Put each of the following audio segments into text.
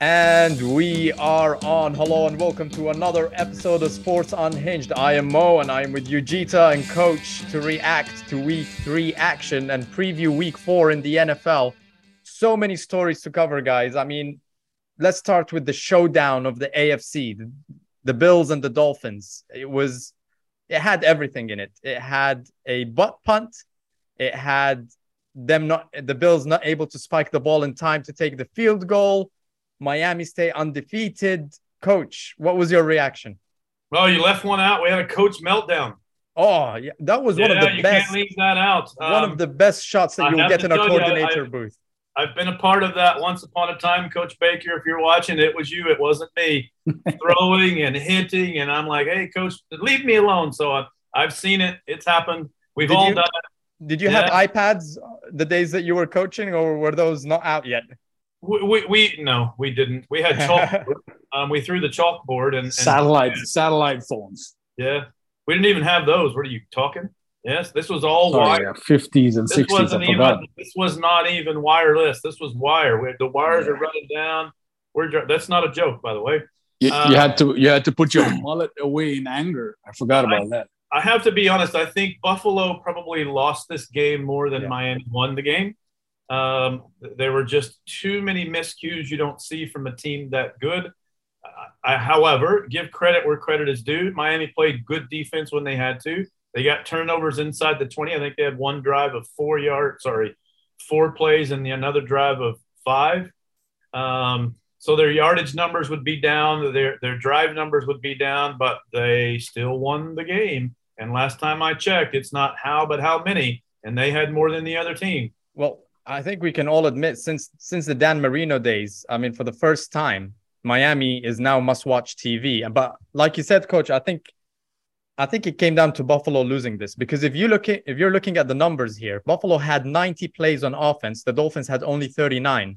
And we are on. Hello and welcome to another episode of Sports Unhinged. I am Mo and I am with Ujita and Coach to react to week three action and preview week four in the NFL. So many stories to cover, guys. I mean, let's start with the showdown of the AFC, the, the Bills and the Dolphins. It was, it had everything in it. It had a butt punt, it had them not, the Bills not able to spike the ball in time to take the field goal Miami stay undefeated. Coach, what was your reaction? Well, you left one out. We had a coach meltdown. Oh, yeah, that was one of the you best. Can't leave that out. one of um, the best shots that you'll get in a coordinator you, I, booth. I've been a part of that once upon a time, Coach Baker. If you're watching, it was you. It wasn't me. Throwing and hitting, and I'm like, "Hey, Coach, leave me alone." So I, I've seen it. It's happened. We've did all you, done it. Did you yeah. have iPads the days that you were coaching, or were those not out yet? We, we, we no, we didn't. We had chalk. um, we threw the chalkboard and, and satellite yeah. satellite phones. Yeah, we didn't even have those. What are you talking? Yes, this was all oh, wire. Fifties yeah. and sixties. This was not even wireless. This was wire. We, the wires yeah. are running down. We're that's not a joke, by the way. You, uh, you, had to you had to put your mullet away in anger. I forgot about I, that. I have to be honest. I think Buffalo probably lost this game more than Miami won the game. Um, there were just too many miscues you don't see from a team that good. I, however, give credit where credit is due. Miami played good defense when they had to. They got turnovers inside the 20. I think they had one drive of four yards, sorry, four plays, and the another drive of five. Um, so their yardage numbers would be down, their their drive numbers would be down, but they still won the game. And last time I checked, it's not how but how many, and they had more than the other team. Well, I think we can all admit since since the Dan Marino days, I mean, for the first time, Miami is now must-watch TV. But like you said, Coach, I think I think it came down to Buffalo losing this because if you look at, if you're looking at the numbers here, Buffalo had 90 plays on offense. The Dolphins had only 39.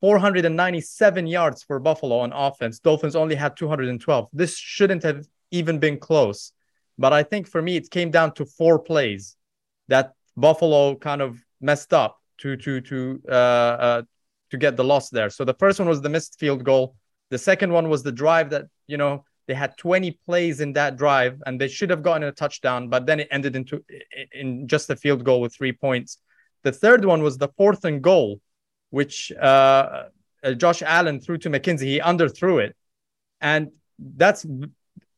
497 yards for Buffalo on offense. Dolphins only had 212. This shouldn't have even been close. But I think for me, it came down to four plays that Buffalo kind of messed up to to to uh, uh, to get the loss there. So the first one was the missed field goal. The second one was the drive that you know they had 20 plays in that drive and they should have gotten a touchdown, but then it ended into in just a field goal with three points. The third one was the fourth and goal, which uh, uh Josh Allen threw to McKenzie. He underthrew it, and that's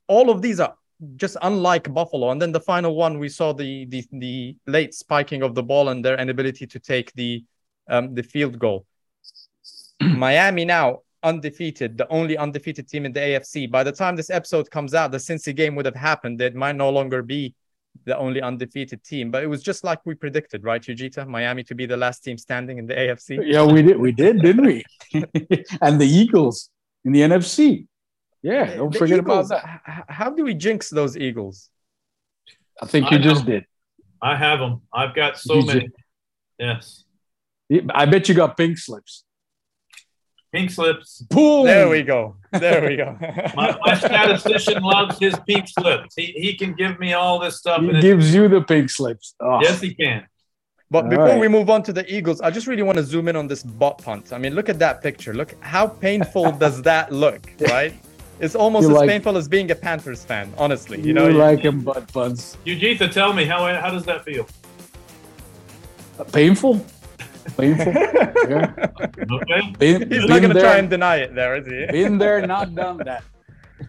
all of these are just unlike Buffalo. And then the final one, we saw the the, the late spiking of the ball and their inability to take the um, the field goal. Miami now undefeated, the only undefeated team in the AFC. By the time this episode comes out, the Cincy game would have happened. It might no longer be the only undefeated team, but it was just like we predicted, right, Ujita? Miami to be the last team standing in the AFC. Yeah, we did, we did, didn't we? and the Eagles in the NFC. Yeah, don't the forget Eagles, about that. How do we jinx those Eagles? I think you I just did. I have them. I've got so you many. Just, yes. I bet you got pink slips. Pink slips. Boom. There we go. There we go. my, my, statistician loves his pink slips. He, he can give me all this stuff. He gives you the pink slips. Oh. Yes, he can. But all before right. we move on to the Eagles, I just really want to zoom in on this butt punt. I mean, look at that picture. Look how painful does that look, right? It's almost you as like, painful as being a Panthers fan, honestly. You, you know, you like him butt puns. Ujita, tell me how how does that feel? Uh, painful. Painful. yeah. Okay. Been, He's not going to try and deny it, there, is he? Been there, not done that.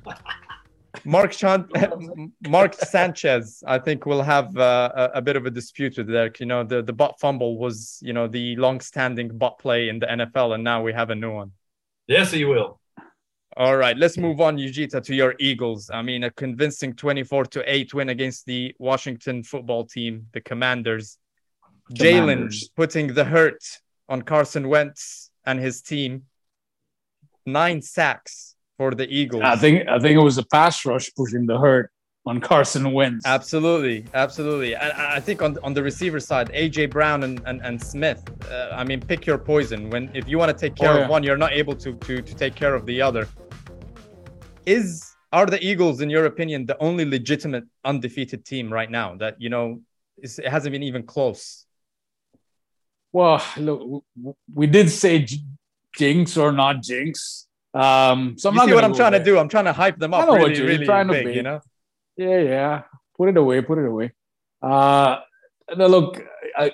Mark Chant- Mark Sanchez, I think, will have uh, a, a, bit of a dispute with there. You know, the the butt fumble was, you know, the long-standing butt play in the NFL, and now we have a new one. Yes, he will. All right, let's move on, Ujita, to your Eagles. I mean, a convincing 24 to 8 win against the Washington football team, the Commanders. Jalen putting the hurt on Carson Wentz and his team. Nine sacks for the Eagles. I think I think it was a pass rush pushing the hurt on Carson Wentz. Absolutely, absolutely. And I think on on the receiver side, AJ Brown and and, and Smith. Uh, I mean, pick your poison. When if you want to take care oh, yeah. of one, you're not able to to to take care of the other. is are the Eagles, in your opinion, the only legitimate undefeated team right now that you know it hasn't been even close? Well, look, we did say jinx or not jinx. Um, so I'm you not see what I'm trying there. to do? I'm trying to hype them up. I know really, what you're, really trying big, to be. You know? Yeah, yeah. Put it away. Put it away. Uh, look,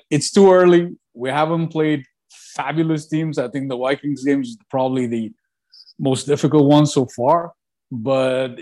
it's too early. We haven't played fabulous teams. I think the Vikings game is probably the most difficult one so far, but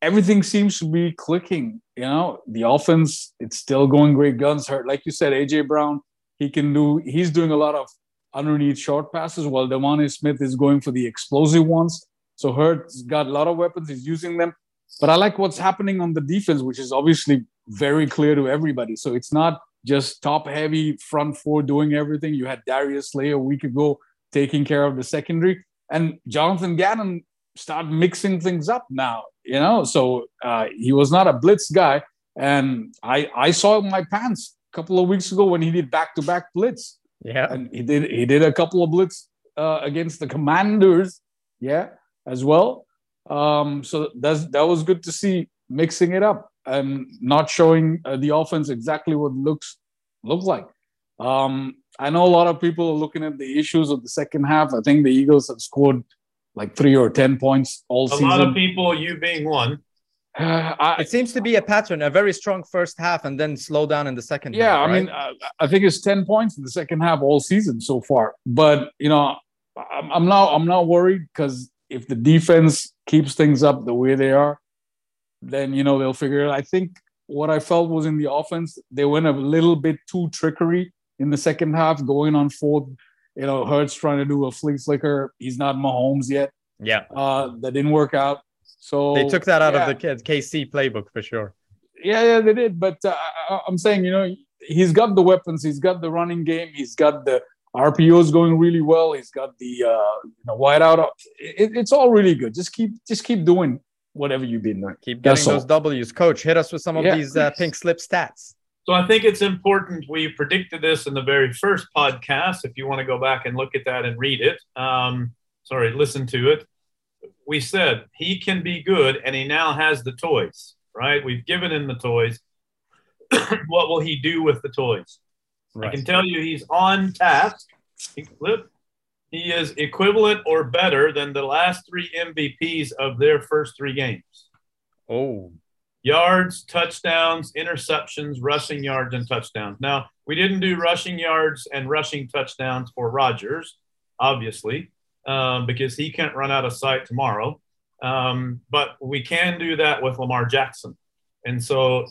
everything seems to be clicking. You know, the offense, it's still going great guns. Hurt, like you said, AJ Brown, he can do. He's doing a lot of underneath short passes, while DeVonta Smith is going for the explosive ones. So Hurt's got a lot of weapons. He's using them. But I like what's happening on the defense, which is obviously very clear to everybody. So it's not just top heavy front four doing everything. You had Darius Slay a week ago taking care of the secondary, and Jonathan Gannon start mixing things up now. You know, so uh, he was not a blitz guy, and I I saw my pants couple of weeks ago when he did back to back blitz. Yeah, and he did he did a couple of blitz uh, against the Commanders. Yeah, as well. Um, so that's that was good to see mixing it up and not showing uh, the offense exactly what looks look like. Um, I know a lot of people are looking at the issues of the second half. I think the Eagles have scored like three or ten points all a season. A lot of people, you being one. Uh, I, it seems to be a pattern, a very strong first half and then slow down in the second yeah, half. Yeah, I mean, uh, I think it's 10 points in the second half all season so far. But, you know, I'm, I'm not I'm not worried because if the defense keeps things up the way they are, then you know they'll figure it. I think what I felt was in the offense, they went a little bit too trickery in the second half, going on fourth. You know, Hurts trying to do a flea flicker. He's not Mahomes yet. Yeah, uh, that didn't work out. So they took that out yeah. of the kids KC playbook for sure. Yeah, yeah, they did. But uh, I'm saying, you know, he's got the weapons. He's got the running game. He's got the RPOs going really well. He's got the uh, you know wide out. It, it's all really good. Just keep just keep doing whatever you've been doing. Keep getting That's those all. W's. Coach, hit us with some of yeah. these uh, pink slip stats. So I think it's important. We predicted this in the very first podcast. If you want to go back and look at that and read it, um, sorry, listen to it. We said he can be good, and he now has the toys. Right? We've given him the toys. what will he do with the toys? Right. I can tell you he's on task. He is equivalent or better than the last three MVPs of their first three games. Oh. Yards, touchdowns, interceptions, rushing yards, and touchdowns. Now, we didn't do rushing yards and rushing touchdowns for Rodgers, obviously, um, because he can't run out of sight tomorrow. Um, but we can do that with Lamar Jackson. And so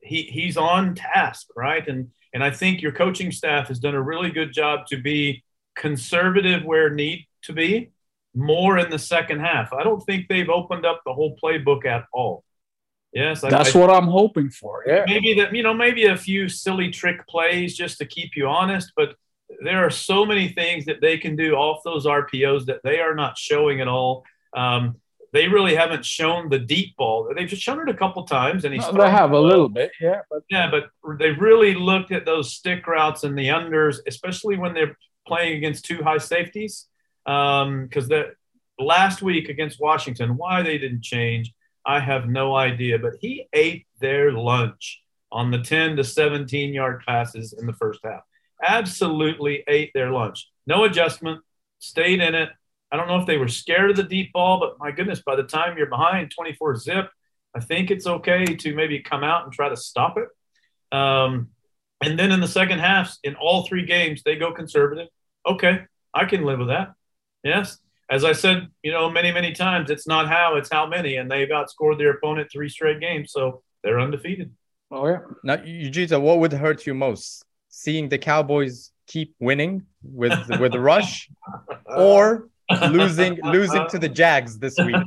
he, he's on task, right? And and I think your coaching staff has done a really good job to be conservative where need to be, more in the second half. I don't think they've opened up the whole playbook at all. Yes, that's I, what I'm hoping for. Yeah, maybe that you know maybe a few silly trick plays just to keep you honest, but there are so many things that they can do off those RPOs that they are not showing at all. Um, they really haven't shown the deep ball. They've shown it a couple times, and he's. No, they have a little bit, yeah. But yeah, but they've really looked at those stick routes and the unders, especially when they're playing against two high safeties. Because um, that last week against Washington, why they didn't change, I have no idea. But he ate their lunch on the 10 to 17 yard passes in the first half. Absolutely ate their lunch. No adjustment, stayed in it I don't know if they were scared of the deep ball, but my goodness, by the time you're behind 24 zip, I think it's okay to maybe come out and try to stop it. Um, and then in the second half, in all three games, they go conservative. Okay, I can live with that. Yes. As I said, you know, many, many times, it's not how, it's how many. And they've outscored their opponent three straight games. So they're undefeated. Oh, yeah. Now, Ujita, what would hurt you most? Seeing the Cowboys keep winning with with rush or losing losing to the Jags this week.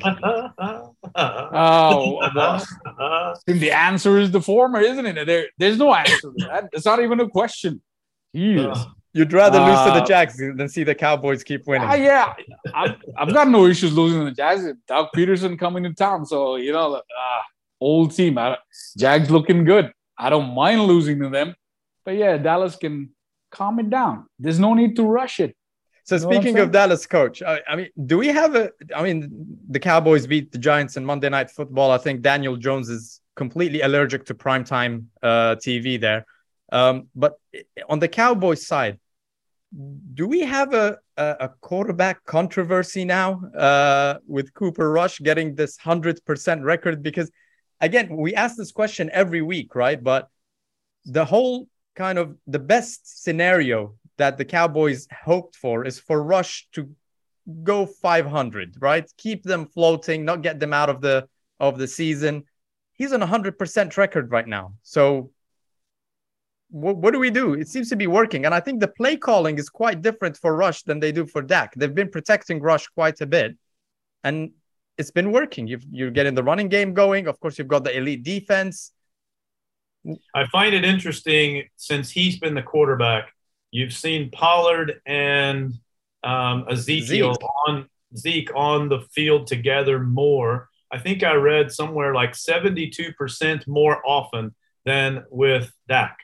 Oh, well, the answer is the former, isn't it? There, there's no answer to that. It's not even a question. Jeez. You'd rather uh, lose to the uh, Jags than see the Cowboys keep winning. Uh, yeah, I've, I've, got no issues losing to the Jags. Doug Pederson coming to town, so you know, uh, old team. I, Jags looking good. I don't mind losing to them, but yeah, Dallas can calm it down. There's no need to rush it. So speaking of Dallas, coach, I, I, mean, do we have a? I mean, the Cowboys beat the Giants in Monday Night Football. I think Daniel Jones is completely allergic to primetime uh, TV there. Um, but on the Cowboys side, do we have a, a, a quarterback controversy now uh, with Cooper Rush getting this 100% record? Because again, we ask this question every week, right? But the whole kind of the best scenario that the Cowboys hoped for is for Rush to go 500, right? Keep them floating, not get them out of the of the season. He's on a 100% record right now. So what, what do we do? It seems to be working. And I think the play calling is quite different for Rush than they do for Dak. They've been protecting Rush quite a bit. And it's been working. You've, you're getting the running game going. Of course, you've got the elite defense. I find it interesting since he's been the quarterback. You've seen Pollard and um, Ezekiel Zeke. on Zeke on the field together more. I think I read somewhere like 72% more often than with Dak.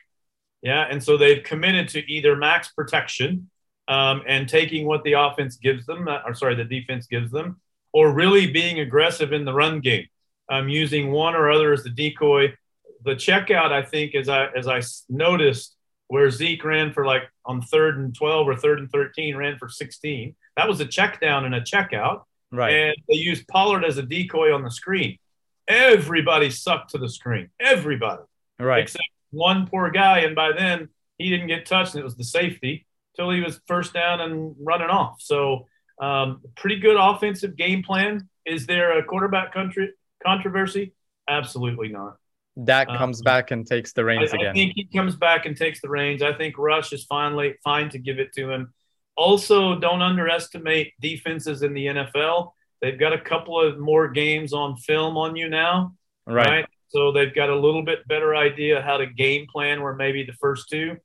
Yeah, and so they've committed to either max protection um, and taking what the offense gives them, uh, or sorry, the defense gives them, or really being aggressive in the run game, um, using one or other as the decoy. The checkout, I think, as I as I noticed, where Zeke ran for like on third and twelve or third and thirteen, ran for sixteen. That was a check down and a checkout. Right. And they used Pollard as a decoy on the screen. Everybody sucked to the screen. Everybody. Right. Except one poor guy, and by then he didn't get touched, and it was the safety till he was first down and running off. So, um, pretty good offensive game plan. Is there a quarterback country controversy? Absolutely not. Dak um, comes back and takes the reins I, again. I think he comes back and takes the reins. I think Rush is finally fine to give it to him. Also, don't underestimate defenses in the NFL. They've got a couple of more games on film on you now, right? right? So they've got a little bit better idea how to game plan where maybe the first two.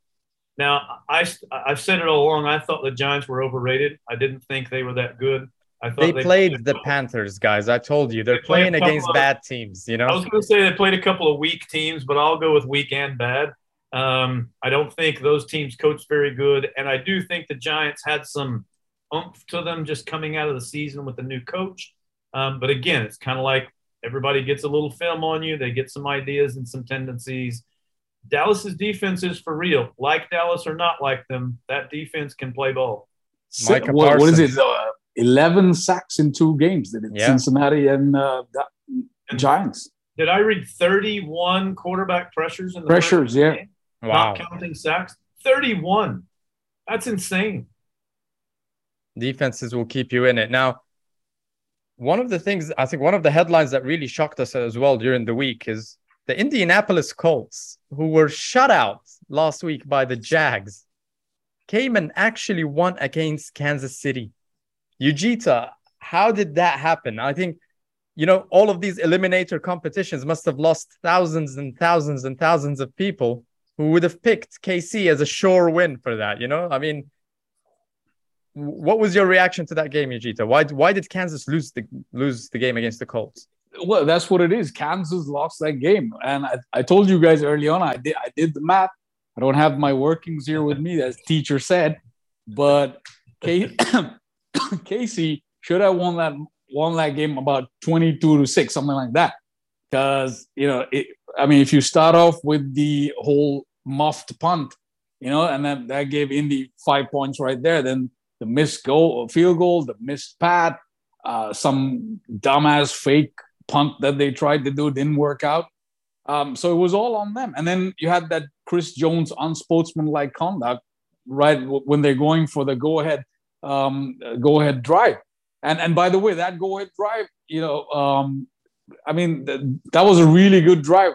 Now, I, I've said it all along. I thought the Giants were overrated. I didn't think they were that good. I they, they played, played the Panthers, guys. I told you they're they playing against of, bad teams. You know, I was going to say they played a couple of weak teams, but I'll go with weak and bad. Um, I don't think those teams coached very good, and I do think the Giants had some oomph to them just coming out of the season with the new coach. Um, but again, it's kind of like Everybody gets a little film on you. They get some ideas and some tendencies. Dallas's defense is for real. Like Dallas or not like them, that defense can play ball. What, what is it? Uh, Eleven sacks in two games. Did it? Yeah. Cincinnati and, uh, and Giants. Did I read thirty-one quarterback pressures in the pressures? Yeah. Game? Wow. Not counting sacks. Thirty-one. That's insane. Defenses will keep you in it now one of the things I think one of the headlines that really shocked us as well during the week is the Indianapolis Colts, who were shut out last week by the Jags, came and actually won against Kansas City. Ujita, how did that happen? I think, you know, all of these eliminator competitions must have lost thousands and thousands and thousands of people who would have picked KC as a sure win for that. You know, I mean, what was your reaction to that game, Ujita? Why why did Kansas lose the lose the game against the Colts? Well, that's what it is. Kansas lost that game, and I, I told you guys early on. I did I did the math. I don't have my workings here with me, as teacher said, but KC should have won that won that game about twenty two to six, something like that. Because you know, it, I mean, if you start off with the whole muffed punt, you know, and then that gave Indy five points right there, then the missed goal, field goal, the missed pat, uh, some dumbass fake punt that they tried to do didn't work out. Um, so it was all on them. And then you had that Chris Jones unsportsmanlike conduct right when they're going for the go ahead um, go ahead drive. And and by the way, that go ahead drive, you know, um, I mean th- that was a really good drive,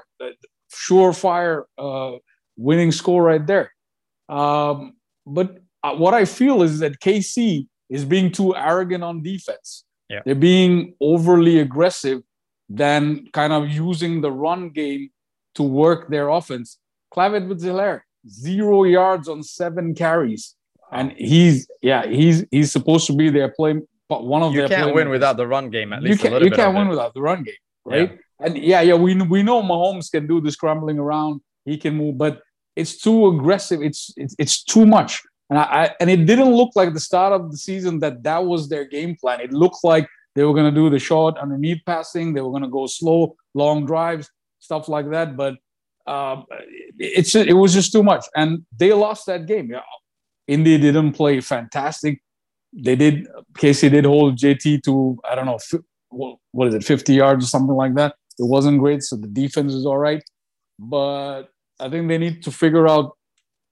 surefire uh, winning score right there. Um, but uh, what I feel is that KC is being too arrogant on defense. Yeah. They're being overly aggressive than kind of using the run game to work their offense. Clyde Edwards-Helaire, zero yards on seven carries. And he's yeah, he's he's supposed to be their play but one of you their can't win without the run game at least you, can, you can't win without the run game, right? Yeah. And yeah, yeah, we we know Mahomes can do the scrambling around, he can move, but it's too aggressive, it's it's, it's too much And I, I, and it didn't look like the start of the season that that was their game plan. It looked like they were going to do the short underneath passing. They were going to go slow, long drives, stuff like that. But um, it's it was just too much, and they lost that game. Yeah, Indy didn't play fantastic. They did. KC did hold JT to I don't know what is it, 50 yards or something like that. It wasn't great, so the defense is all right. But I think they need to figure out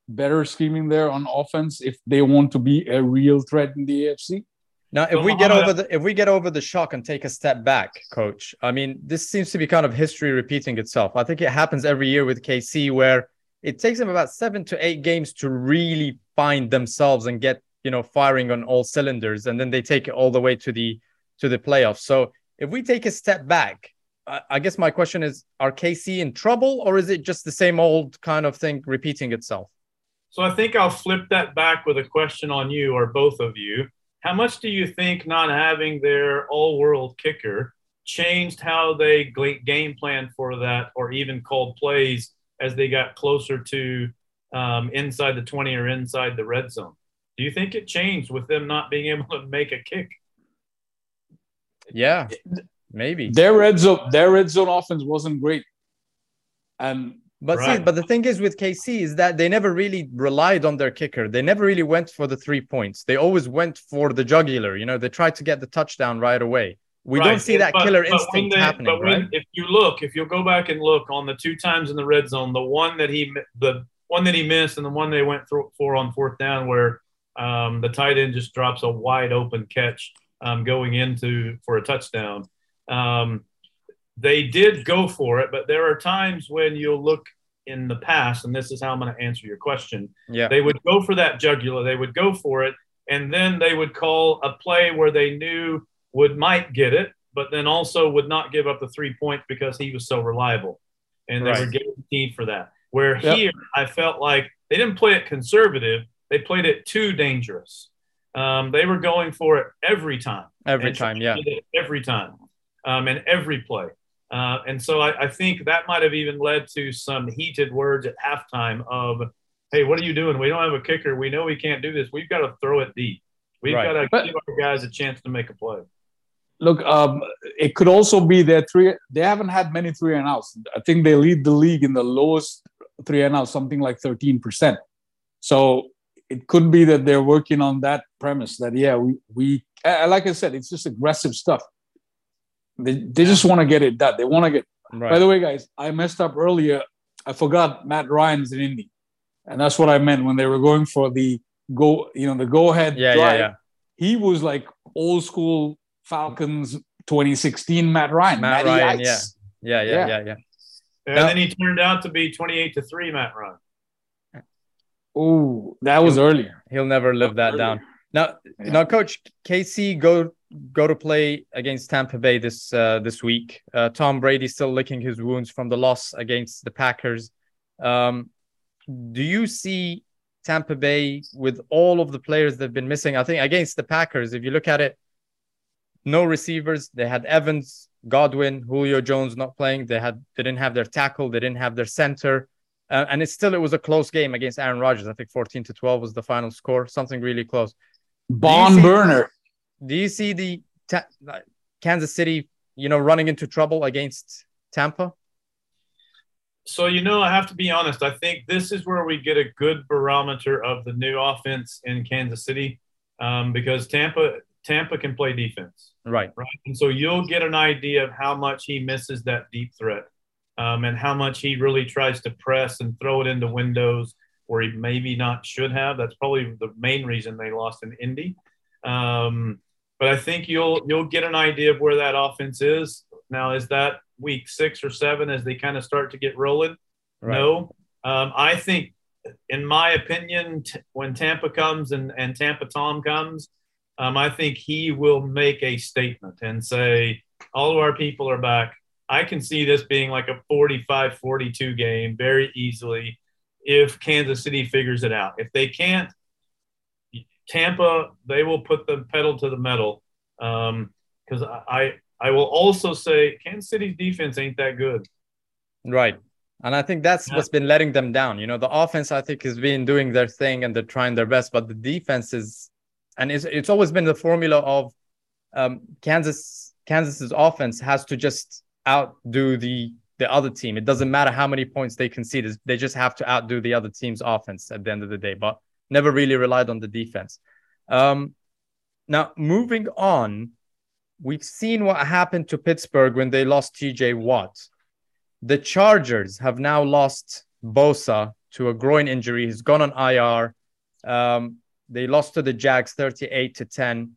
better scheming there on offense if they want to be a real threat in the AFC. Now, if we get over the if we get over the shock and take a step back, coach, I mean, this seems to be kind of history repeating itself. I think it happens every year with KC where it takes them about seven to eight games to really find themselves and get you know firing on all cylinders, and then they take it all the way to the to the playoffs. So if we take a step back, I, I guess my question is: Are KC in trouble, or is it just the same old kind of thing repeating itself? So I think I'll flip that back with a question on you or both of you how much do you think not having their all world kicker changed how they game plan for that or even called plays as they got closer to um, inside the 20 or inside the red zone? Do you think it changed with them not being able to make a kick? Yeah, maybe. Their red zone, their red zone offense wasn't great. And but right. see, but the thing is with KC is that they never really relied on their kicker. They never really went for the three points. They always went for the jugular. You know, they tried to get the touchdown right away. We right. don't see that but, killer but instinct they, happening, but when, right? If you look, if you'll go back and look on the two times in the red zone, the one that he the one that he missed and the one they went for on fourth down, where um, the tight end just drops a wide open catch um, going into for a touchdown. Um, they did go for it, but there are times when you'll look in the past, and this is how I'm going to answer your question. Yeah. They would go for that jugular, they would go for it, and then they would call a play where they knew would might get it, but then also would not give up the three points because he was so reliable. And they right. were guaranteed for that. Where yep. here, I felt like they didn't play it conservative, they played it too dangerous. Um, they were going for it every time. Every time, yeah. Every time. Um, and every play. Uh, and so I, I, think that might have even led to some heated words at halftime of, hey, what are you doing? We don't have a kicker. We know we can't do this. We've got to throw it deep. We've right. got to but, give our guys a chance to make a play. Look, um, it could also be that three. They haven't had many three and outs. I think they lead the league in the lowest three and outs, something like thirteen percent. So it could be that they're working on that premise. That yeah, we we like I said, it's just aggressive stuff. They, they just want to get it done. They want to get. Right. By the way, guys, I messed up earlier. I forgot Matt Ryan's in Indy, and that's what I meant when they were going for the go. You know, the go ahead yeah, drive. Yeah, yeah. He was like old school Falcons 2016 Matt Ryan. Matt Ryan, yeah. yeah. Yeah, yeah, yeah, yeah, And then he turned out to be 28 to three Matt Ryan. Oh, that was he'll, earlier. He'll never live that, that down. Now, yeah. now, coach KC go go to play against Tampa Bay this uh, this week. Uh, Tom Brady still licking his wounds from the loss against the Packers. Um, do you see Tampa Bay with all of the players that have been missing? I think against the Packers, if you look at it, no receivers. They had Evans, Godwin, Julio Jones not playing. They had they didn't have their tackle. They didn't have their center. Uh, and it's still it was a close game against Aaron Rodgers. I think 14 to 12 was the final score, something really close. Bon burner do you see the ta- Kansas City, you know, running into trouble against Tampa? So, you know, I have to be honest. I think this is where we get a good barometer of the new offense in Kansas City um, because Tampa Tampa can play defense. Right. Right. And so you'll get an idea of how much he misses that deep threat um, and how much he really tries to press and throw it into windows where he maybe not should have. That's probably the main reason they lost in Indy. Um, but I think you'll you'll get an idea of where that offense is. Now, is that week six or seven as they kind of start to get rolling? Right. No, um, I think, in my opinion, t- when Tampa comes and and Tampa Tom comes, um, I think he will make a statement and say, all of our people are back. I can see this being like a 45 42 game very easily if Kansas City figures it out. If they can't, Tampa, they will put the pedal to the metal. Because um, I, I will also say Kansas City's defense ain't that good. Right. And I think that's yeah. what's been letting them down. You know, the offense I think has been doing their thing and they're trying their best, but the defense is, and it's it's always been the formula of um, Kansas Kansas's offense has to just outdo the the other team. It doesn't matter how many points they concede; they just have to outdo the other team's offense at the end of the day. But never really relied on the defense. Um, now, moving on, we've seen what happened to Pittsburgh when they lost TJ Watt. The Chargers have now lost Bosa to a groin injury. He's gone on IR. Um, they lost to the Jags 38 to 10.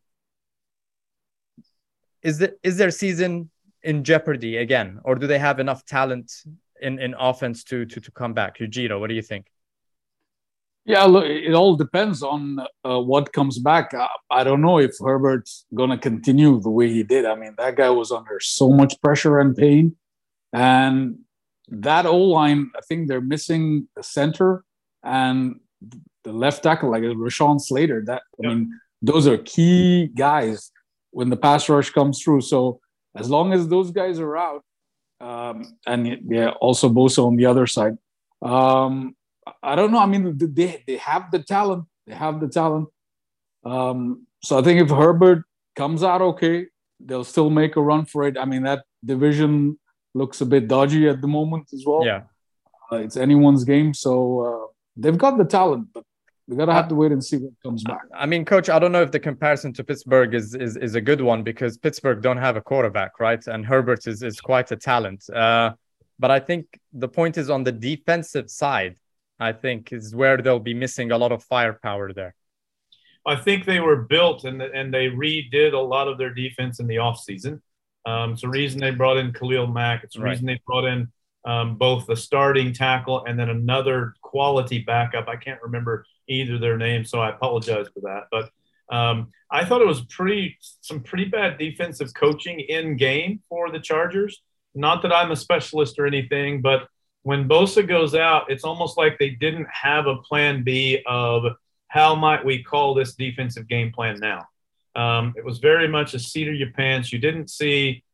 Is, the, is their season in jeopardy again, or do they have enough talent in, in offense to, to, to come back? Yujiro, what do you think? Yeah, look, it all depends on uh, what comes back. I, I, don't know if Herbert's going to continue the way he did. I mean, that guy was under so much pressure and pain. And that O line, I think they're missing the center and the left tackle, like Rashawn Slater. That I mean, those are key guys when the pass rush comes through. So as long as those guys are out, um, and yeah, also Bosa on the other side. Um, I don't know. I mean, they they have the talent. They have the talent. Um, so I think if Herbert comes out okay, they'll still make a run for it. I mean, that division looks a bit dodgy at the moment as well. Yeah, uh, it's anyone's game. So uh, they've got the talent, but we gotta have to wait and see what comes back. I mean, coach, I don't know if the comparison to Pittsburgh is is, is a good one because Pittsburgh don't have a quarterback, right? And Herbert is is quite a talent. Uh, but I think the point is on the defensive side. I think is where they'll be missing a lot of firepower there. I think they were built and and they redid a lot of their defense in the offseason. Um, it's the reason they brought in Khalil Mack. It's the right. reason they brought in um, both the starting tackle and then another quality backup. I can't remember either their names, so I apologize for that. But um, I thought it was pretty some pretty bad defensive coaching in game for the Chargers. Not that I'm a specialist or anything, but when Bosa goes out, it's almost like they didn't have a plan B of how might we call this defensive game plan now. Um, it was very much a seat of your pants. You didn't see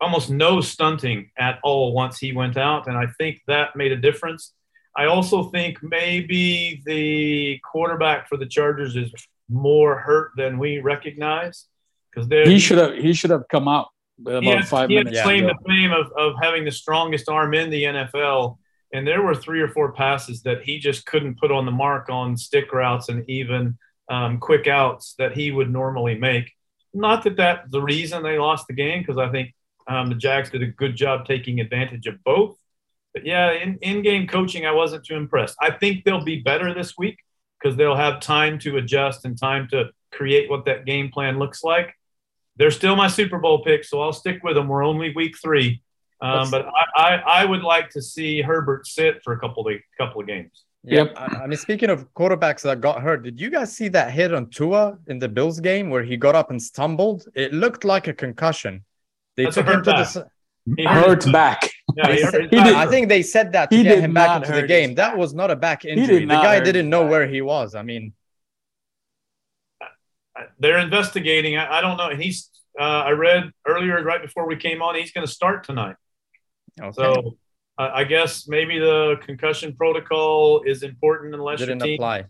almost no stunting at all once he went out, and I think that made a difference. I also think maybe the quarterback for the Chargers is more hurt than we recognize because he should have he should have come out about he had, five he minutes. He claimed the fame of, of having the strongest arm in the NFL. And there were three or four passes that he just couldn't put on the mark on stick routes and even um, quick outs that he would normally make. Not that that's the reason they lost the game, because I think um, the Jags did a good job taking advantage of both. But yeah, in, in game coaching, I wasn't too impressed. I think they'll be better this week because they'll have time to adjust and time to create what that game plan looks like they're still my Super Bowl pick, so I'll stick with them. We're only week three, um, but I, I, I, would like to see Herbert sit for a couple of couple of games. Yep. I, I mean, speaking of quarterbacks that got hurt, did you guys see that hit on Tua in the Bills game where he got up and stumbled? It looked like a concussion. They That's took him to back. the. He hurt back. Yeah, he hurt I think they said that to he get him back into the game. That was not a back injury. The guy didn't know where he was. I mean, they're investigating. I, I don't know. He's. Uh, I read earlier, right before we came on, he's going to start tonight. Okay. So uh, I guess maybe the concussion protocol is important unless didn't your apply.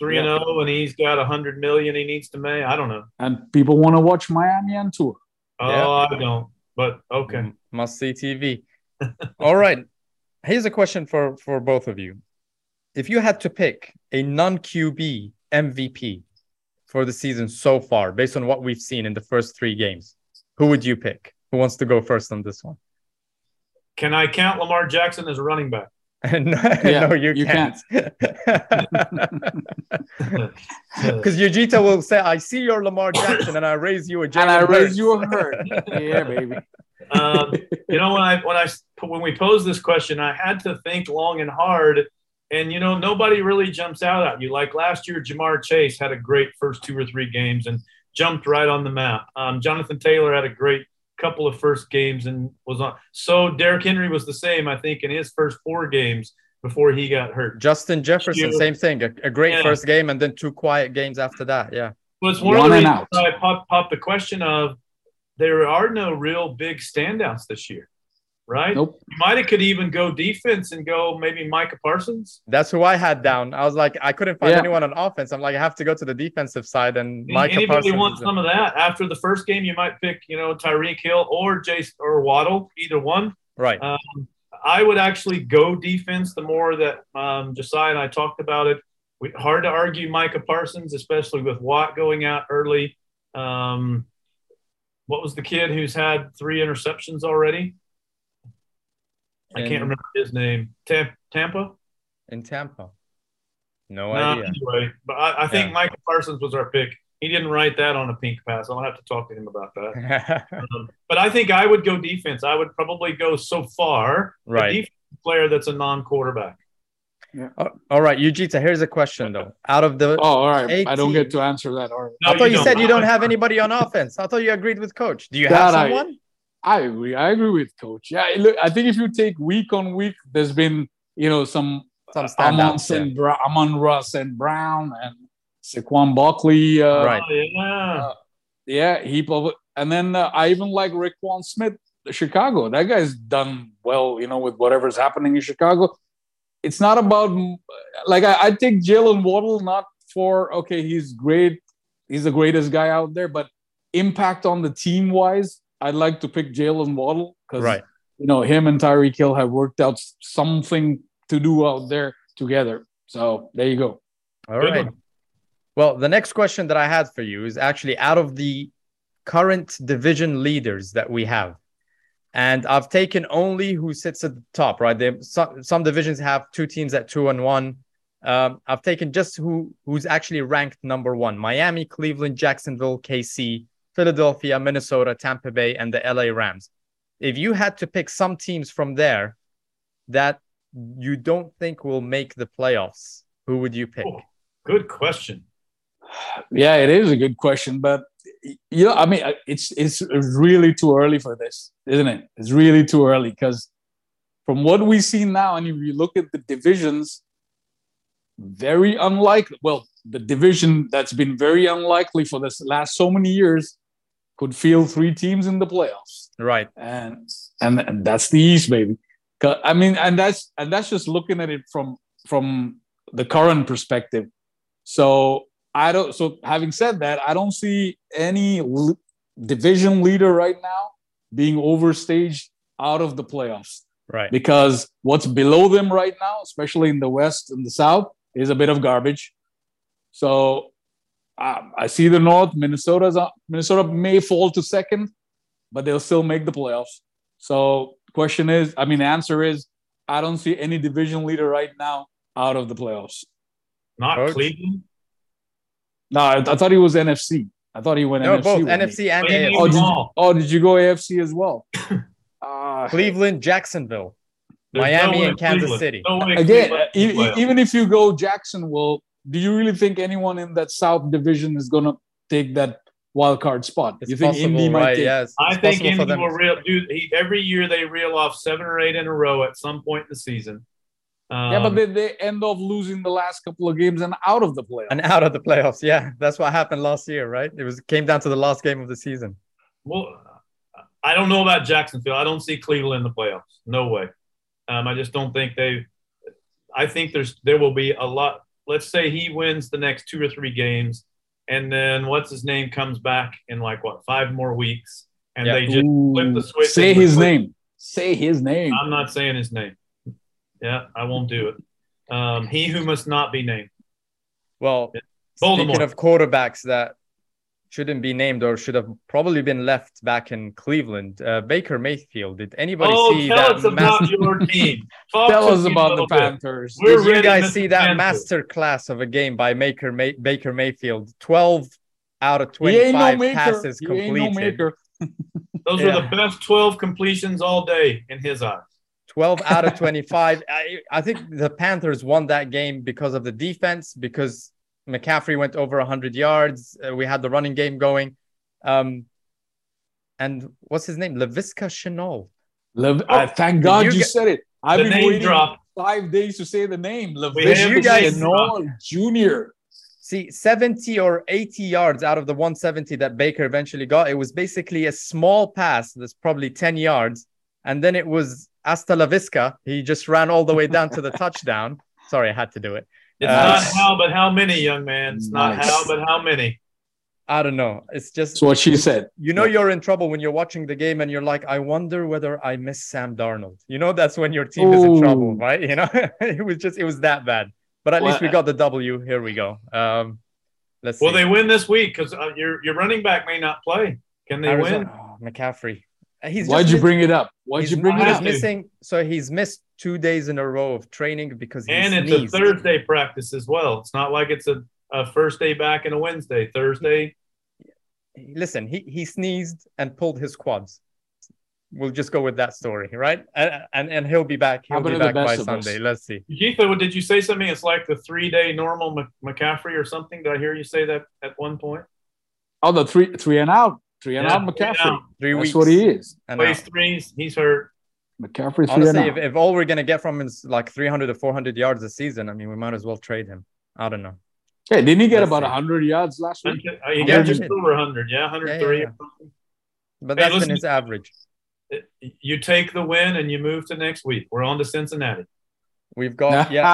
Three and zero, oh, and he's got a hundred million he needs to make. I don't know. And people want to watch Miami and Tua. Oh, yeah. I don't. But okay, mm, must see TV. All right. Here's a question for for both of you. If you had to pick a non QB MVP, for the season so far, based on what we've seen in the first three games? Who would you pick? Who wants to go first on this one? Can I count Lamar Jackson as a running back? no, yeah, no, you, you can't. Because Ujita will say, "I see your Lamar Jackson, and I raise you a Jalen and I raise you a hurt." yeah, baby. Um, you know, when I when I when we posed this question, I had to think long and hard and you know, nobody really jumps out at you. Like last year, Ja'Marr Chase had a great first two or three games and jumped right on the map. Um, Jonathan Taylor had a great couple of first games and was on. So Derrick Henry was the same, I think, in his first four games before he got hurt. Justin Jefferson, same thing. A, a great yeah. first game and then two quiet games after that. Yeah. Well, it's one, one of the reasons I popped pop the question of there are no real big standouts this year. Right? Nope. You might have could even go defense and go maybe Micah Parsons. That's who I had down. I was like, I couldn't find Yeah. anyone on offense. I'm like, I have to go to the defensive side, and Any- Micah Anybody Parsons. wants is- some of that? After the first game, you might pick, you know, Tyreek Hill or Jason or Waddle, either one. right. Um, I would actually go defense the more that um, Josiah and I talked about it. We, hard to argue Micah Parsons, especially with Watt going out early. Um, what was the kid who's had three interceptions already? I can't remember his name. Tam- Tampa? in Tampa. No No, idea. anyway, but I, I think Yeah. Micah Parsons was our pick. He didn't write that on a pink pass. I'll have to talk to him about that. Um, but I think I would go defense. I would probably go so far a right. player that's a non-quarterback. Oh, all right, Ujita, here's a question though. Out of the Oh, all right. I don't get to answer that. All right. No, I thought you, said you don't. don't have anybody on offense. I thought you agreed with coach. Do you That have I- someone? I agree. I agree with coach. Yeah, look, I think if you take week on week, there's been you know some Some Amon standouts. yeah. and Bra- Amon-Ra St. Brown and Saquon Barkley. Uh, Right. Oh, yeah. Yeah, heap of. And then uh, I even like Roquan Smith, Chicago. That guy's done well, you know, with whatever's happening in Chicago. It's not about like I, I take Jaylen Waddle not for okay, he's great, he's the greatest guy out there, but impact on the team wise, I'd like to pick Jaylen Waddle because Right. you know him and Tyreek Hill have worked out something to do out there together. So there you go. All Good right. one. Well, the next question that I had for you is actually out of the current division leaders that we have. And I've taken only who sits at the top, right? They, some, some divisions have two teams at two and one. Um, I've taken just who who's actually ranked number one: Miami, Cleveland, Jacksonville, KC, Philadelphia, Minnesota, Tampa Bay, and the LA Rams. If you had to pick some teams from there that you don't think will make the playoffs, who would you pick? Oh, good question. Yeah, it is a good question, but you know, I mean, it's it's really too early for this, isn't it? It's really too early because from what we see now, and if you look at the divisions, very unlikely. Well, the division that's been very unlikely for this last so many years could field three teams in the playoffs, Right. and and, and that's the East, baby. I mean, and that's and that's just looking at it from from the current perspective. So I don't. So having said that, I don't see any l- division leader right now being overstaged out of the playoffs Right. because what's below them right now, especially in the West and the South, is a bit of garbage. So um, I see the North. Minnesota's up. Minnesota may fall to second, but they'll still make the playoffs. So question is, I mean, answer is, I don't see any division leader right now out of the playoffs. Not Coach? Cleveland. No, I, I thought he was NFC. I thought he went No, NFC. both with me. NFC and AFC. Oh, did, Jamal. oh, did you go AFC as well? Uh, Cleveland, Jacksonville, Miami, no and Kansas Cleveland- City. No again, e- can play. even if you go Jacksonville, do you really think anyone in that South division is going to take that wild card spot? It's you think possible, Indy might right? take? Yes. I think possible Indy will real dude. He, every year they reel off seven or eight in a row at some point in the season. Um, Yeah, but they, they end up losing the last couple of games and out of the playoffs. and out of the playoffs. Yeah, that's what happened last year, right? It was came down to the last game of the season. well, I don't know about Jacksonville. I don't see Cleveland in the playoffs. No way. Um, I just don't think they. I think there's there will be a lot. Let's say he wins the next two or three games, and then what's his name comes back in like what five more weeks, and Yeah. they just flip the switch Say his flip- name. Say his name. I'm not saying his name. Yeah, I won't do it. Um, he who must not be named. Well, Voldemort. speaking of quarterbacks that shouldn't be named or should have probably been left back in Cleveland, uh, Baker Mayfield. Did anybody Oh, see tell that? us about mas- your team. Talk Tell us about the. Panthers. Did you guys see that Panther. master class of a game by Maker May- Baker Mayfield? Twelve out of He ain't no twenty-five maker. passes He ain't no maker. Those Yeah. were the best 12 completions all day in his eyes. 12 out of 25. I, I think the Panthers won that game because of the defense, because McCaffrey went over 100 yards. Uh, we had the running game going. Um, and what's his name? Laviska Shenault. Lev- I thank God you you, get- said it. I've The been waiting drop. five days to say the name. We Levis have you guys- Shenault Jr. See, 70 or 80 yards out of the 170 that Baker eventually got, it was basically a small pass that's probably 10 yards. and then it was hasta la visca. He just ran all the way down to the touchdown. Sorry, I had to do it. It's uh, not how, but how many, young man. It's nice. not how, but how many. I don't know. It's just That's what she said. You know, you're in trouble when you're watching the game and you're like, I wonder whether I miss Sam Darnold. You know, that's when your team Ooh. is in trouble, right? You know, it was just, it was that bad. But at well, least we got the W. Here we go. Um, let's. Well, see. they win this week because uh, your your running back may not play. Can they Arizona, win? Oh, McCaffrey. He's Why'd you bring it up? Why'd you bring it up? Missing, so he's missed two days in a row of training because and it's sneezed. a Thursday practice as well. It's not like it's a, a first day back and a Wednesday. Thursday. Listen, he he sneezed and pulled his quads. We'll just go with that story, right? And and, and he'll be back. He'll be back by Sunday. Us? Let's see. Keitha, did you say something? It's like the three day normal McCaffrey or something. Did I hear you say that at one point? Oh, the three three and out. Three and yeah, out McCaffrey. Three That's weeks. what he is. And Plays threes. He's hurt. McCaffrey. Honestly, if, if all we're gonna get from him is like 300 to 400 yards a season, I mean, we might as well trade him. I don't know. Hey, didn't he get Let's about see. 100 yards last week? He got just over 100. Yeah, 103. Yeah, yeah, but that's hey, listen, been his average. You take the win and you move to next week. We're on to Cincinnati. We've got yeah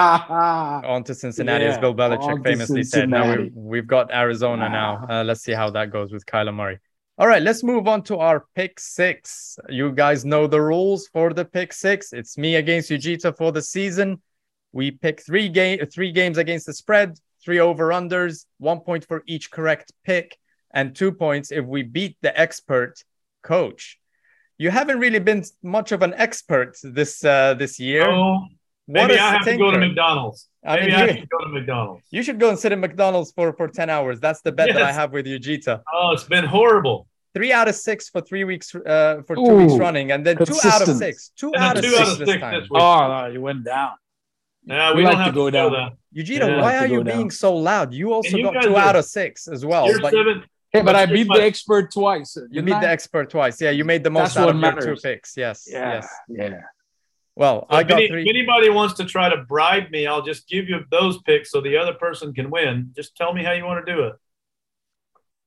on to Cincinnati, yeah, as Bill Belichick famously said. Now we, we've got Arizona now. Uh, let's see how that goes with Kyler Murray. All right, let's move on to our pick six. You guys know the rules for the pick six. It's me against Ujita for the season. We pick three game three games against the spread, three over unders, one point for each correct pick, and two points if we beat the expert coach. You haven't really been much of an expert this uh, this year. Oh, maybe I have stinker. to go to McDonald's. Maybe I, mean, I should go to McDonald's. You should go and sit in McDonald's for, for 10 hours. That's the bet yes. that I have with Ujita. Oh, it's been horrible three out of six for three weeks uh, for two Ooh, weeks running, and then consistent. two out of six. Two, out of, two six out of six this time. oh no, you went down. Yeah, we, we like have to go down. down. Eugenia, yeah, why are you down. being so loud? You also you got two are, out of six as well. But, seven, hey, but I beat the expert twice. You beat the expert twice. Yeah, you made the most That's out of matters. your two picks. Yes. Yeah. Yes. Yeah. Well, so I got any, three. If anybody wants to try to bribe me, I'll just give you those picks so the other person can win. Just tell me how you want to do it.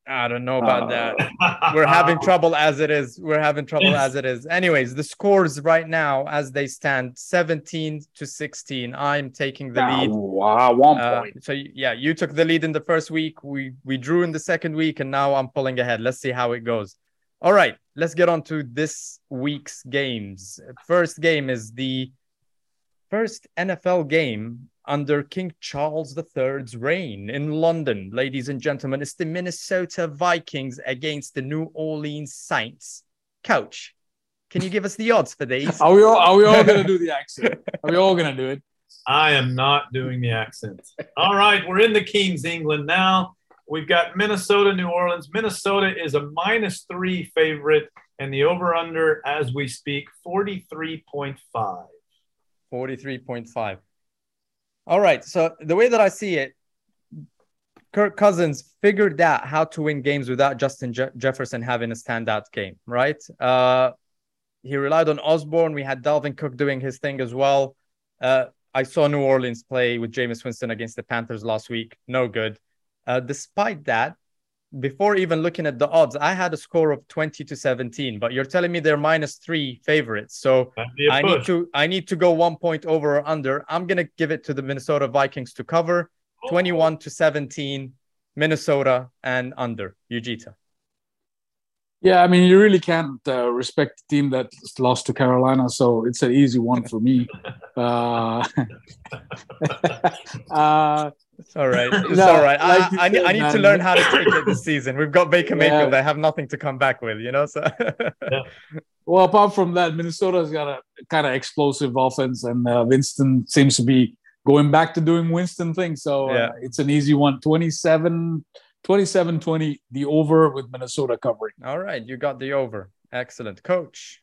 I don't know about uh, that. We're having trouble as it is. We're having trouble yes. as it is. Anyways, the scores right now as they stand 17 to 16. I'm taking the lead. Wow, one uh, point. So yeah, you took the lead in the first week. We we drew in the second week and now I'm pulling ahead. Let's see how it goes. All right, let's get on to this week's games. First game is the first NFL game under King Charles III's reign in London. Ladies and gentlemen, it's the Minnesota Vikings against the New Orleans Saints. Coach, can you give us the odds for these? Are we all, are we all going to do the accent? Are we all going to do it? I am not doing the accent. All right, we're in the King's England now. We've got Minnesota, New Orleans. Minnesota is a minus three favorite, and the over under as we speak 43.5. 43.5. All right. So the way that I see it, Kirk Cousins figured out how to win games without Justin Je- Jefferson having a standout game, right? Uh, he relied on Osborn. We had Dalvin Cook doing his thing as well. Uh, I saw New Orleans play with Jameis Winston against the Panthers last week. No good. Uh, despite that, before even looking at the odds, I had a score of 20 to 17, but you're telling me they're minus three favorites. So I need to I need to go one point over or under. I'm gonna give it to the Minnesota Vikings to cover 21 to 17, Minnesota and under. Ujita. Yeah, I mean, you really can't uh, respect the team that lost to Carolina, so it's an easy one for me. uh, uh, it's all right. It's no, all right. Like I, I, said, I, need man. to learn how to take it this season. We've got Baker Mayfield. Yeah. They have nothing to come back with, you know. So. yeah. Well, apart from that, Minnesota's got a kind of explosive offense, and uh, Winston seems to be going back to doing Winston things. So uh, yeah. it's an easy one. 27, 27 20, the over with Minnesota covering. All right. You got the over. Excellent. Coach.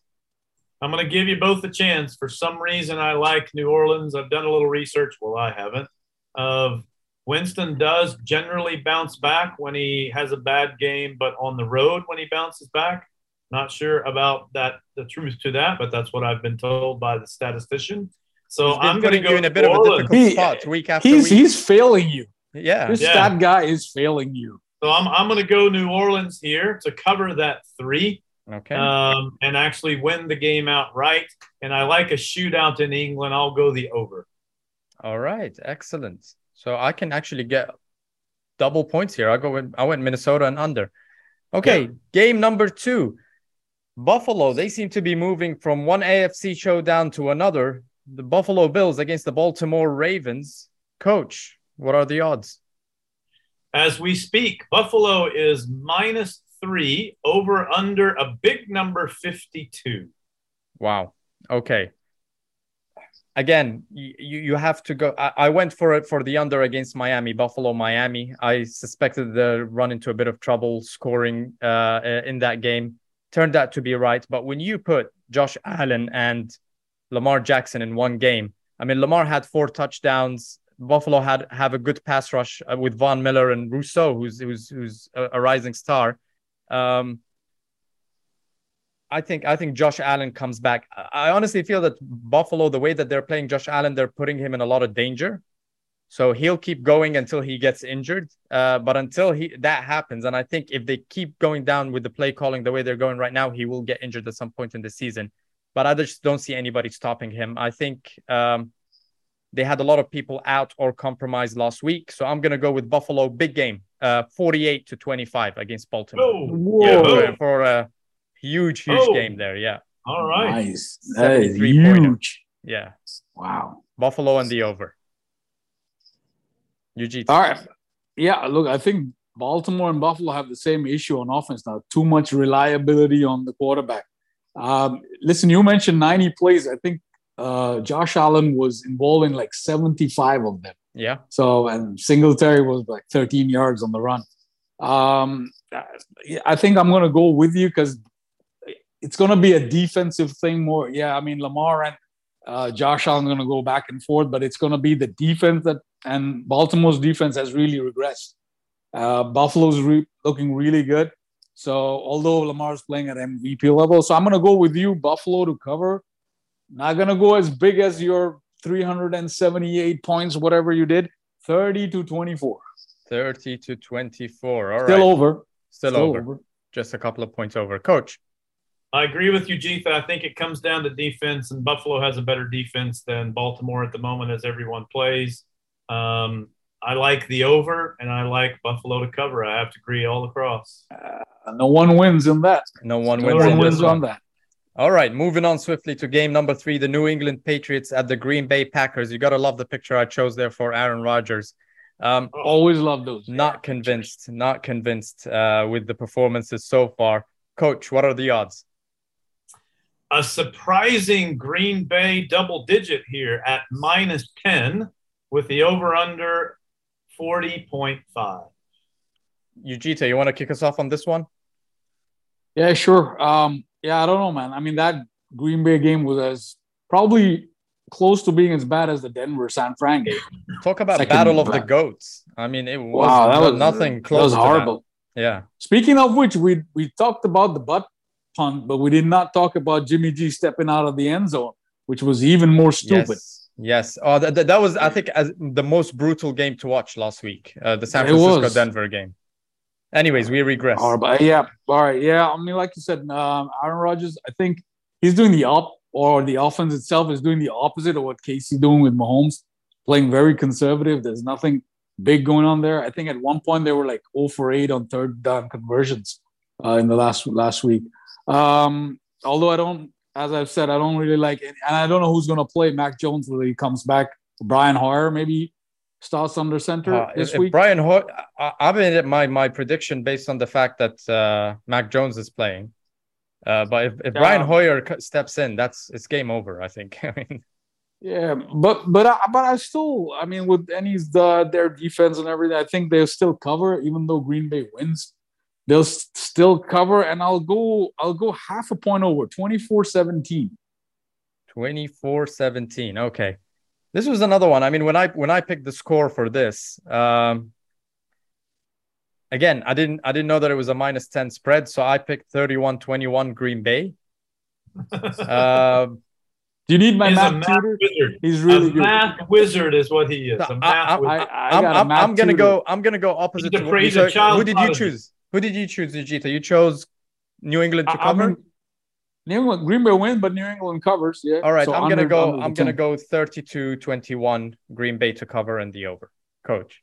I'm going to give you both a chance. For some reason, I like New Orleans. I've done a little research. Well, I haven't. Of Winston does generally bounce back when he has a bad game, but on the road when he bounces back, not sure about that the truth to that, but that's what I've been told by the statistician. So I'm going to go in a bit of a difficult he, spot week after he's, week. He's failing you. Yeah, this yeah. stat guy is failing you. So I'm I'm going to go New Orleans here to cover that three. Okay. Um, and actually win the game outright. And I like a shootout in England. I'll go the over. All right, excellent. So I can actually get double points here. I go with I went Minnesota and under. Okay, yeah. game number two. Buffalo, they seem to be moving from one AFC showdown to another. The Buffalo Bills against the Baltimore Ravens. Coach, what are the odds? As we speak, Buffalo is minus three, over under a big number 52. Wow. Okay. Again, you, you have to go. I, I went for it for the under against Miami, Buffalo, Miami. I suspected the run into a bit of trouble scoring uh, in that game. Turned out to be right. But when you put Josh Allen and Lamar Jackson in one game, I mean, Lamar had four touchdowns. Buffalo had have a good pass rush uh, with Von Miller and Rousseau, who's who's who's a, a rising star. Um, I think I think Josh Allen comes back. I honestly feel that Buffalo, the way that they're playing Josh Allen, they're putting him in a lot of danger. So he'll keep going until he gets injured. Uh, but until he that happens, and I think if they keep going down with the play calling the way they're going right now, he will get injured at some point in the season. But I just don't see anybody stopping him. I think um, they had a lot of people out or compromised last week. So I'm going to go with Buffalo big game, uh, 48 to 25 against Baltimore. Oh, yeah, for, for, a huge, huge oh. game there. Yeah. All right. Nice. That is huge. Yeah. Wow. Buffalo and the over. UG. All right. Yeah. Look, I think Baltimore and Buffalo have the same issue on offense now. Too much reliability on the quarterback. Um, listen, you mentioned 90 plays. I think uh, Josh Allen was involved in like 75 of them. Yeah. So, and Singletary was like 13 yards on the run. Um, I think I'm going to go with you because it's going to be a defensive thing more. Yeah, I mean, Lamar and uh, Josh Allen going to go back and forth, but it's going to be the defense that, and Baltimore's defense has really regressed. Uh, Buffalo's re- looking really good. So, although Lamar's playing at MVP level, so I'm going to go with you, Buffalo to cover not going to go as big as your 378 points, whatever you did. 30 to 24. 30 to 24. All Still right. over. Still, Still over. over. Just a couple of points over. Coach. I agree with you, Jeetha. I think it comes down to defense, and Buffalo has a better defense than Baltimore at the moment as everyone plays. Um, I like the over, and I like Buffalo to cover. I have to agree all across. Uh, no one wins in that. No one wins, no one wins on that. All right, moving on swiftly to game number three, the New England Patriots at the Green Bay Packers. You got to love the picture I chose there for Aaron Rodgers. Um, Always love those. Not convinced, not convinced uh, with the performances so far. Coach, what are the odds? A surprising Green Bay double digit here at minus 10 with the over under 40.5. Ujita, you want to kick us off on this one? Yeah, sure. Um, yeah, I don't know, man. I mean, that Green Bay game was as probably close to being as bad as the Denver San Fran game. Talk about Second battle of the goats. I mean, it was, wow, that was nothing close. That was horrible. That. Yeah. Speaking of which, we we talked about the butt punt, but we did not talk about Jimmy G stepping out of the end zone, which was even more stupid. Yes. Yes. Oh, that, that was, I think, as the most brutal game to watch last week. Uh, the San Francisco Denver game. Anyways, we regress. All right, yeah, all right, yeah. I mean, like you said, um, Aaron Rodgers. I think he's doing the up, or the offense itself is doing the opposite of what KC doing with Mahomes, playing very conservative. There's nothing big going on there. I think at one point they were like 0 for 8 on third down conversions uh, in the last last week. Um, although I don't, as I've said, I don't really like and I don't know who's going to play Mac Jones when he comes back. Brian Hoyer maybe starts under center uh, this if, week. If Brian Hoyer, I, I made my my prediction based on the fact that uh, Mac Jones is playing. Uh, but if, if yeah. Brian Hoyer steps in, that's it's game over. I think. I mean, yeah, but but I, but I still, I mean, with any the their defense and everything, I think they'll still cover, even though Green Bay wins. They'll still cover, and I'll go. I'll go half a point over, 24-17. 24-17. Okay. This was another one. I mean, when I when I picked the score for this, um, again, I didn't I didn't know that it was a minus 10 spread, so I picked 31-21 Green Bay. uh, do you need my math, math, tutor? Wizard. He's really a good. math wizard is what he is. I, am I'm gonna go. I'm gonna go opposite. To, so, who did you choose? Who did you choose, Ujita? You chose New England to cover. I mean, New England, Green Bay wins, but New England covers. Yeah. All right, so I'm under, gonna go. I'm gonna go 32-21 Green Bay to cover and the over. Coach.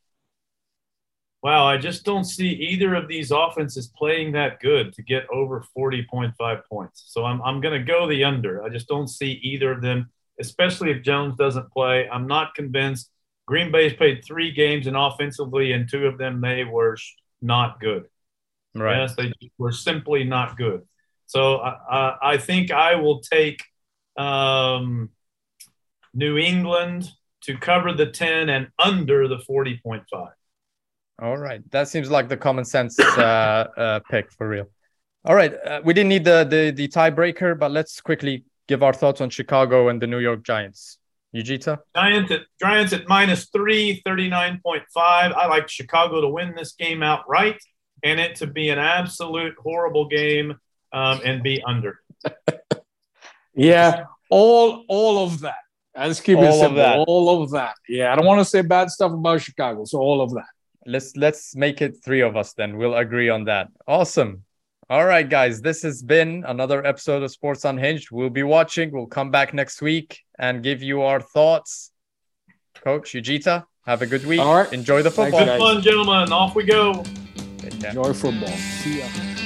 Wow, I just don't see either of these offenses playing that good to get over 40.5 points. So I'm, I'm going to go the under. I just don't see either of them, especially if Jones doesn't play. I'm not convinced. Green Bay's played three games and offensively, and two of them they were not good. Right. Yes, they were simply not good. So uh, I think I will take um, New England to cover the 10 and under the 40.5. All right. That seems like the common sense uh, uh, pick for real. All right. Uh, we didn't need the, the, the tiebreaker, but let's quickly give our thoughts on Chicago and the New York Giants. Ujita? Giants at, Giants at minus three, 39.5. I like Chicago to win this game outright and it to be an absolute horrible game um, and be under. yeah, all all of that. Let's keep all it simple. Of that. All of that. Yeah, I don't want to say bad stuff about Chicago, so all of that. Let's let's make it three of us then. We'll agree on that. Awesome. All right, guys. This has been another episode of Sports Unhinged. We'll be watching. We'll come back next week and give you our thoughts. Coach Ujita, have a good week. All right. Enjoy the football. Good fun, gentlemen. Off we go. Enjoy football. See ya.